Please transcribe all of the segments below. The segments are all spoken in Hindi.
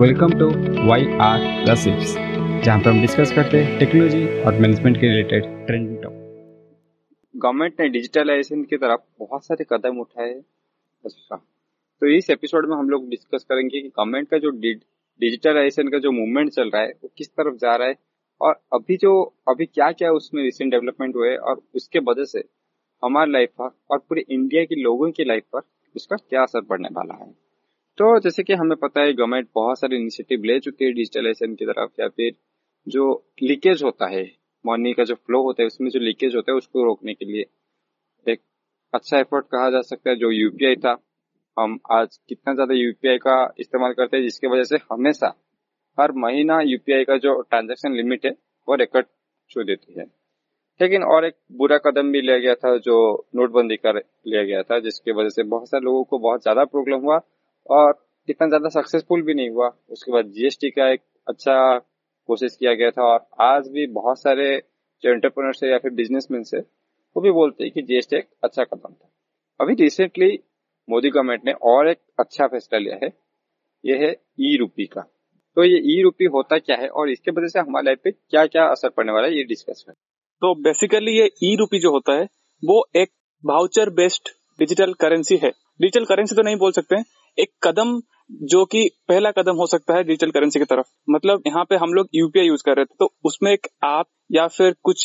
Welcome to Y R gossips जहाँ पर हम डिस्कस करते हैं टेक्नोलॉजी और मैनेजमेंट के रिलेटेड ट्रेंडिंग टॉपिक गवर्नमेंट ने डिजिटलाइजेशन की तरफ़ बहुत सारे कदम उठाए तो इस एपिसोड में हम लोग डिस्कस करेंगे कि गवर्नमेंट का जो डिजिटलाइजेशन का जो मूवमेंट चल रहा है, वो किस तरफ़ जा रहा है और अभी जो, अभी क्या क्या उसमें रिसेंट डेवलपमेंट हुए और उसके वजह से हमारी लाइफ पर और पूरे इंडिया के लोगों की लाइफ पर उसका क्या असर पड़ने वाला है। तो जैसे कि हमें पता है गवर्नमेंट बहुत सारे इनिशिएटिव ले चुकी है डिजिटलाइजेशन की तरफ़, या फिर जो लीकेज होता है मनी का जो फ्लो होता है, उसमें जो लीकेज होता है, उसको रोकने के लिए एक अच्छा एफर्ट कहा जा सकता है, जो यूपीआई था। हम आज कितना ज़्यादा यूपीआई का इस्तेमाल करते हैं, जिसकी वजह से हमेशा हर महीना यूपीआई का जो ट्रांजेक्शन लिमिट है, वो रिकॉर्ड छू देती है। लेकिन और एक बुरा कदम भी लिया गया था, जो नोटबंदी कर लिया गया था, जिसकी वजह से बहुत सारे लोगों को बहुत ज़्यादा प्रॉब्लम हुआ। और इतना ज़्यादा सक्सेसफुल भी नहीं हुआ। उसके बाद जीएसटी का एक अच्छा कोशिश किया गया था और आज भी बहुत सारे जो एंटरप्रेनर्स है या फिर बिजनेसमैन है, वो भी बोलते हैं कि जीएसटी एक अच्छा कदम था। अभी रिसेंटली मोदी गवर्नमेंट ने और एक अच्छा फैसला लिया है। ये है ई रूपी का। तो ये ई रूपी होता क्या है और इसके वजह से हमारे लाइफ पे क्या क्या असर पड़ने वाला है, ये डिस्कस करें। तो बेसिकली ये ई रूपी जो होता है, वो एक भाउचर बेस्ड डिजिटल करेंसी है। डिजिटल करेंसी तो नहीं बोल सकते एक कदम जो कि पहला कदम हो सकता है डिजिटल करेंसी की तरफ़। मतलब यहाँ पे हम लोग यूपीआई यूज़ कर रहे थे तो उसमें एक ऐप या फिर कुछ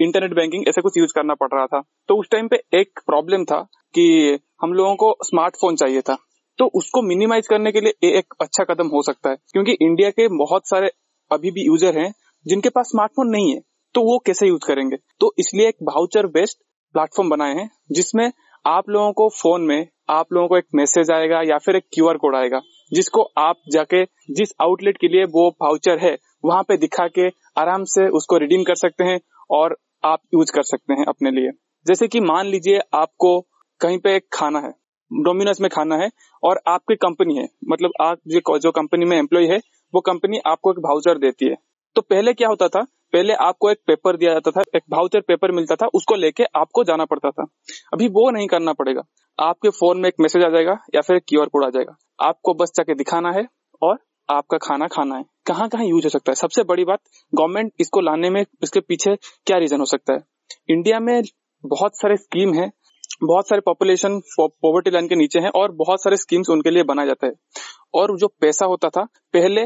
इंटरनेट बैंकिंग ऐसा कुछ यूज़ करना पड़ रहा था। तो उस टाइम पे एक प्रॉब्लम था कि हम लोगों को स्मार्टफ़ोन चाहिए था। तो उसको मिनिमाइज करने के लिए एक अच्छा कदम हो सकता है, क्योंकि इंडिया के बहुत सारे अभी भी यूज़र हैं जिनके पास स्मार्टफ़ोन नहीं है तो वो कैसे यूज़ करेंगे? तो इसलिए एक भाउचर बेस्ड प्लेटफॉर्म बनाए हैं, जिसमें आप लोगों को फ़ोन में आप लोगों को एक मैसेज आएगा या फिर एक क्यूआर कोड आएगा, जिसको आप जाके जिस आउटलेट के लिए वो वाउचर है, वहाँ पे दिखा के आराम से उसको रिडीम कर सकते हैं और आप यूज़ कर सकते हैं अपने लिए। जैसे कि मान लीजिए आपको कहीं पे एक खाना है डोमिनोज में खाना है और आपकी कंपनी है मतलब आप जो कंपनी में एम्प्लॉय है, वो कंपनी आपको एक भाउचर देती है। तो पहले क्या होता था पहले आपको एक पेपर दिया जाता था, एक भाउचर पेपर मिलता था, उसको लेके आपको जाना पड़ता था। अभी वो नहीं करना पड़ेगा। आपके फ़ोन में एक मैसेज आ जाएगा या फिर क्यू आर कोड आ जाएगा। आपको बस जाके दिखाना है और आपका खाना खाना है। कहाँ कहाँ यूज़ हो सकता है? सबसे बड़ी बात गवर्नमेंट इसको लाने में, इसके पीछे क्या रीजन हो सकता है? इंडिया में बहुत सारे स्कीम है, बहुत सारे पॉपुलेशन पॉवर्टी लाइन के नीचे हैं और बहुत सारे स्कीम्स उनके लिए बनाया जाता है। और जो पैसा होता था, पहले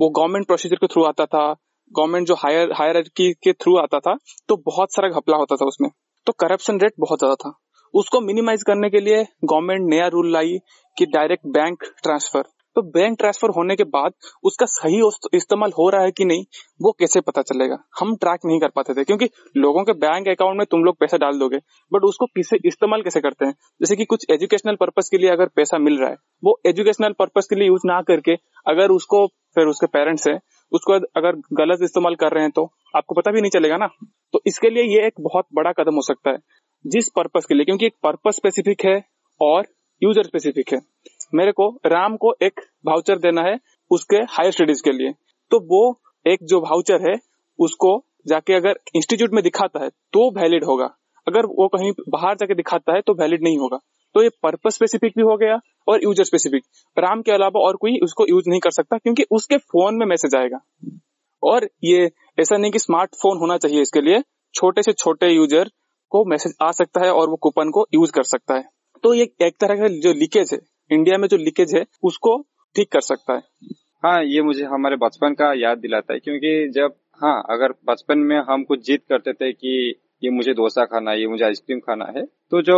वो गवर्नमेंट प्रोसीजर के थ्रू आता था गवर्नमेंट जो हायर हायर के थ्रू आता था तो बहुत सारा घपला होता था उसमें। तो करप्शन रेट बहुत ज़्यादा था। उसको मिनिमाइज करने के लिए गवर्नमेंट नया रूल लाई कि डायरेक्ट बैंक ट्रांसफ़र। तो बैंक ट्रांसफ़र होने के बाद उसका सही इस्तेमाल हो रहा है कि नहीं, वो कैसे पता चलेगा? हम ट्रैक नहीं कर पाते थे, क्योंकि लोगों के बैंक अकाउंट में तुम लोग पैसा डाल दोगे बट उसको किसे इस्तेमाल कैसे करते हैं? जैसे कि कुछ एजुकेशनल पर्पज के लिए अगर पैसा मिल रहा है, वो एजुकेशनल पर्पज के लिए यूज़ ना करके, अगर उसको, फिर उसके पेरेंट्स है उसको अगर गलत इस्तेमाल कर रहे हैं तो आपको पता भी नहीं चलेगा ना। तो इसके लिए ये एक बहुत बड़ा कदम हो सकता है, जिस पर्पज के लिए, क्योंकि एक पर्पज स्पेसिफिक है और यूज़र स्पेसिफिक है। मेरे को, राम को एक भाउचर देना है उसके हायर स्टडीज़ के लिए। तो वो एक जो भाउचर है, उसको जाके अगर इंस्टीट्यूट में दिखाता है तो वैलिड होगा। अगर वो कहीं बाहर जाके दिखाता है तो वैलिड नहीं होगा। तो ये पर्पज स्पेसिफिक भी हो गया और यूज़र स्पेसिफिक राम के अलावा और कोई उसको यूज़ नहीं कर सकता क्योंकि उसके फ़ोन में मैसेज आएगा। और ये ऐसा नहीं कि स्मार्टफ़ोन होना चाहिए इसके लिए, छोटे से छोटे यूज़र को मैसेज आ सकता है और वो कूपन को यूज़ कर सकता है। तो ये एक तरह का जो लीकेज है इंडिया में जो लीकेज है, उसको ठीक कर सकता है। हाँ ये मुझे हमारे बचपन का याद दिलाता है क्योंकि जब हाँ अगर बचपन में हम कुछ जीत करते थे कि ये मुझे डोसा खाना है, ये मुझे आइसक्रीम खाना है तो जो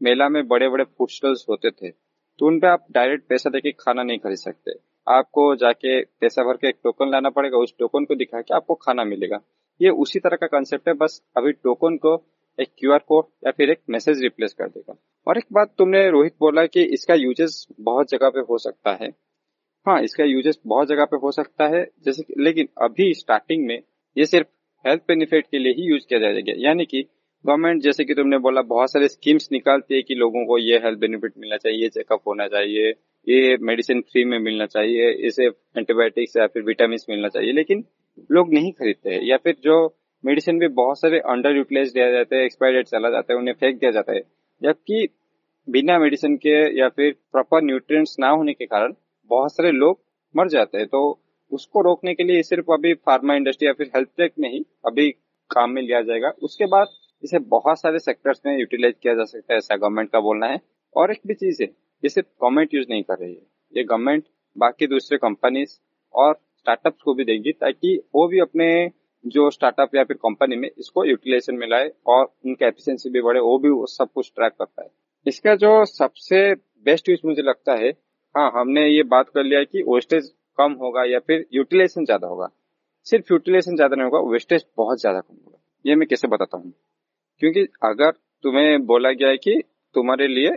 मेला में बड़े बड़े फ़ूड स्टॉल्स होते थे तो उनपे आप डायरेक्ट पैसा देके खाना नहीं खरीद सकते। आपको जाके पैसा भर के एक टोकन लाना पड़ेगा, उस टोकन को दिखा के आपको खाना मिलेगा। ये उसी तरह का कंसेप्ट है, बस अभी टोकन को एक क्यूआर कोड या फिर एक मैसेज रिप्लेस कर देगा। और एक बात तुमने रोहित बोला कि इसका यूजेस बहुत जगह पे हो सकता है। हाँ इसका यूजेस बहुत जगह पे हो सकता है, जैसे लेकिन अभी स्टार्टिंग में ये सिर्फ़ हेल्थ बेनिफिट के लिए ही यूज़ किया जाएगा। यानी कि गवर्नमेंट, जैसे कि तुमने बोला, बहुत सारे स्कीम्स निकालती है कि लोगों को ये हेल्थ बेनिफिट मिलना चाहिए चेकअप होना चाहिए, ये मेडिसिन फ्री में मिलना चाहिए, इसे एंटीबायोटिक्स या फिर विटामिन मिलना चाहिए, लेकिन लोग नहीं खरीदते हैं। या फिर जो मेडिसिन भी बहुत सारे अंडर यूटिलाइज दिया जाते हैं एक्सपायर डेट चला जाता है, उन्हें फेंक दिया जाता है। जबकि बिना मेडिसिन के या फिर प्रॉपर न्यूट्रिएंट्स ना होने के कारण बहुत सारे लोग मर जाते हैं। तो उसको रोकने के लिए सिर्फ़ अभी फार्मा इंडस्ट्री या फिर हेल्थ टेक में ही अभी काम में लिया जाएगा। उसके बाद इसे बहुत सारे सेक्टर्स में यूटिलाइज किया जा सकता है, ऐसा गवर्नमेंट का बोलना है। और एक भी चीज़ है ये सिर्फ़ गवर्नमेंट यूज़ नहीं कर रही है। ये गवर्नमेंट बाकी दूसरे कंपनीज़ और स्टार्टअप्स को भी देगी ताकि वो भी अपने जो स्टार्टअप या फिर कंपनी में इसको यूटिलाइजेशन में लाए और उनका एफिशिएंसी भी बढ़े, वो भी वो सब कुछ ट्रैक कर पाए। इसका जो सबसे बेस्ट यूज़ मुझे लगता है हाँ हमने ये बात कर लिया कि वेस्टेज कम होगा या फिर यूटिलाइजेशन ज़्यादा होगा। सिर्फ़ यूटिलाइजेशन ज़्यादा नहीं होगा वेस्टेज बहुत ज़्यादा कम होगा। ये मैं कैसे बताता हूँ? क्योंकि अगर तुम्हें बोला गया है कि तुम्हारे लिए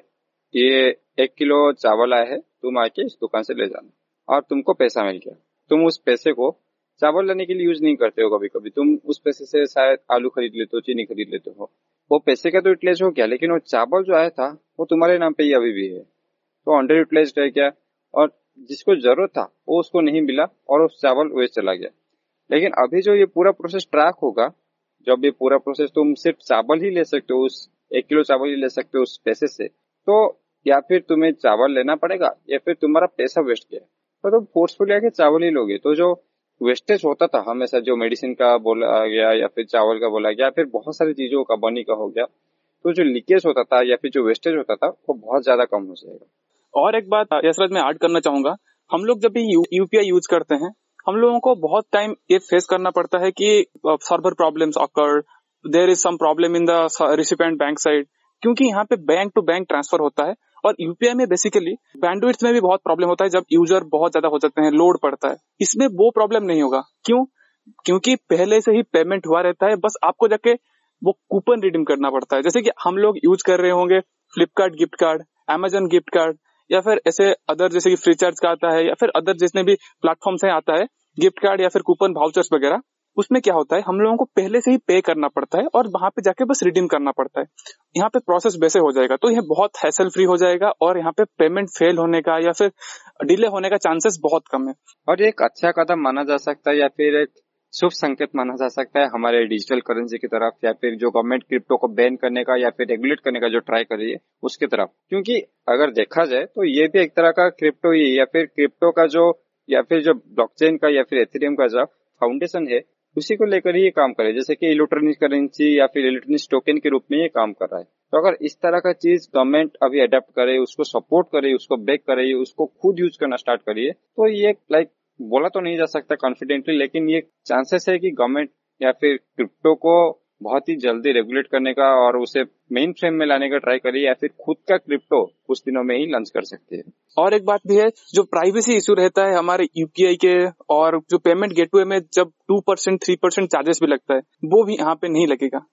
ये एक किलो चावल आया है, तुम आके इस दुकान से ले जाना। और तुमको पैसा मिल गया। तुम उस पैसे को चावल लेने के लिए यूज़ नहीं करते हो कभी कभी तुम उस पैसे से शायद आलू खरीद लेते हो, चीनी खरीद लेते हो। वो पैसे का तो यूटिलाइज हो गया, लेकिन वो चावल जो आया था, वो तुम्हारे नाम पे ही अभी भी है। तो अंडर यूटिलाइज रह गया। और जिसको ज़रूरत था, वो उसको नहीं मिला और उस चावल वेस्ट चला गया। लेकिन अभी जो ये पूरा प्रोसेस ट्रैक होगा जब ये पूरा प्रोसेस तुम सिर्फ़ चावल ही ले सकते हो, उस एक किलो चावल ही ले सकते हो उस पैसे से तो या फिर तुम्हें चावल लेना पड़ेगा, या फिर तुम्हारा पैसा वेस्ट किया तो तुम फोर्सफुली आके चावल ही लोगे। तो जो वेस्टेज होता था हमेशा, जो मेडिसिन का बोला गया, या फिर चावल का बोला गया फिर बहुत सारी चीज़ों का बनी का हो गया तो जो लीकेज होता था, या फिर जो वेस्टेज होता था, वो बहुत ज़्यादा कम हो जाएगा। और एक बात, यशराज, मैं ऐड करना चाहूँगा। हम लोग जब भी यूपीआई यूज़ करते हैं हम लोगों को बहुत टाइम ये फेस करना पड़ता है कि server problems occur there is some problem in the recipient bank side क्योंकि यहाँ पे बैंक टू बैंक ट्रांसफ़र होता है और यूपीआई में बेसिकली बैंडविड्थ में भी बहुत प्रॉब्लम होता है जब यूज़र बहुत ज़्यादा हो जाते हैं लोड पड़ता है। इसमें वो प्रॉब्लम नहीं होगा। क्यों? क्योंकि पहले से ही पेमेंट हुआ रहता है, बस आपको जाके वो कूपन रिडीम करना पड़ता है। जैसे कि हम लोग यूज़ कर रहे होंगे Flipkart gift card Amazon gift card या फिर ऐसे अदर जैसे कि फ्री चार्ज का आता है, या फिर अदर जितने भी प्लेटफॉर्म से आता है गिफ्ट कार्ड या फिर कूपन भाउचर्स वगैरह, उसमें क्या होता है? हम लोगों को पहले से ही पे करना पड़ता है और वहाँ पे जाके बस रिडीम करना पड़ता है। यहाँ पे प्रोसेस वैसे हो जाएगा तो यह बहुत हैसल फ्री हो जाएगा और यहाँ पे पेमेंट फेल होने का या फिर डिले होने का चांसेस बहुत कम है। और एक अच्छा कदम माना जा सकता है या फिर एक शुभ संकेत माना जा सकता है हमारे डिजिटल करेंसी की तरफ़ या फिर जो गवर्नमेंट क्रिप्टो को बैन करने का या फिर रेगुलेट करने का जो ट्राई कर रही है, उसकी तरफ़। क्योंकि अगर देखा जाए तो ये भी एक तरह का क्रिप्टो ही या फिर क्रिप्टो का जो, या फिर जो ब्लॉकचेन का या फिर एथेरियम का जो फाउंडेशन है, उसी को लेकर ही ये काम करे जैसे कि इलेक्ट्रॉनिक करेंसी या फिर इलेक्ट्रॉनिक टोकन के रूप में ये काम कर रहा है। तो अगर इस तरह का चीज़ गवर्नमेंट अभी अडेप्ट करे, उसको सपोर्ट करे, उसको बैक करे, उसको खुद यूज़ करना स्टार्ट करिए तो ये लाइक बोला तो नहीं जा सकता कॉन्फिडेंटली लेकिन ये चांसेस है कि गवर्नमेंट या फिर क्रिप्टो को बहुत ही जल्दी रेगुलेट करने का और उसे मेन फ्रेम में लाने का ट्राई करिए या फिर खुद का क्रिप्टो कुछ दिनों में ही लॉन्च कर सकते हैं। और एक बात भी है, जो प्राइवेसी इशू रहता है हमारे यूपीआई के और जो पेमेंट गेटवे में जब two percent three percent charges भी लगता है, वो भी यहाँ पे नहीं लगेगा।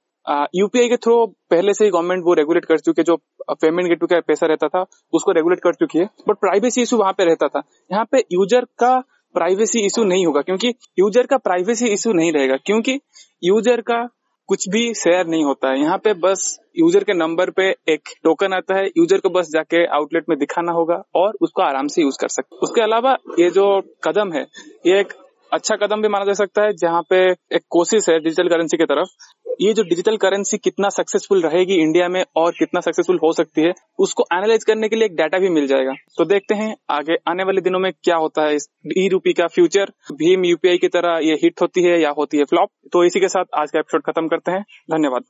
यूपीआई के थ्रू पहले से ही गवर्नमेंट वो रेगुलेट कर चुकी है जो पेमेंट गेटवे का पैसा रहता था, उसको रेगुलेट कर चुकी है बट प्राइवेसी इशू वहाँ पे रहता था। यहाँ पे यूज़र का प्राइवेसी इशू नहीं होगा, क्योंकि यूज़र का प्राइवेसी इशू नहीं रहेगा, क्योंकि यूज़र का कुछ भी शेयर नहीं होता है। यहाँ पे बस यूज़र के नंबर पे एक टोकन आता है यूज़र को बस जाके आउटलेट में दिखाना होगा और उसको आराम से यूज़ कर सकते उसके अलावा ये जो कदम है, ये एक अच्छा कदम भी माना जा सकता है, जहाँ पे एक कोशिश है डिजिटल करेंसी की तरफ़। ये जो डिजिटल करेंसी कितना सक्सेसफुल रहेगी इंडिया में और कितना सक्सेसफुल हो सकती है, उसको एनालाइज करने के लिए एक डाटा भी मिल जाएगा। तो देखते हैं आगे, आने वाले दिनों में क्या होता है इस ई रूपी का फ्यूचर भीम यूपीआई की तरह ये हिट होती है या होती है फ्लॉप तो इसी के साथ आज का एपिसोड खत्म करते हैं। धन्यवाद।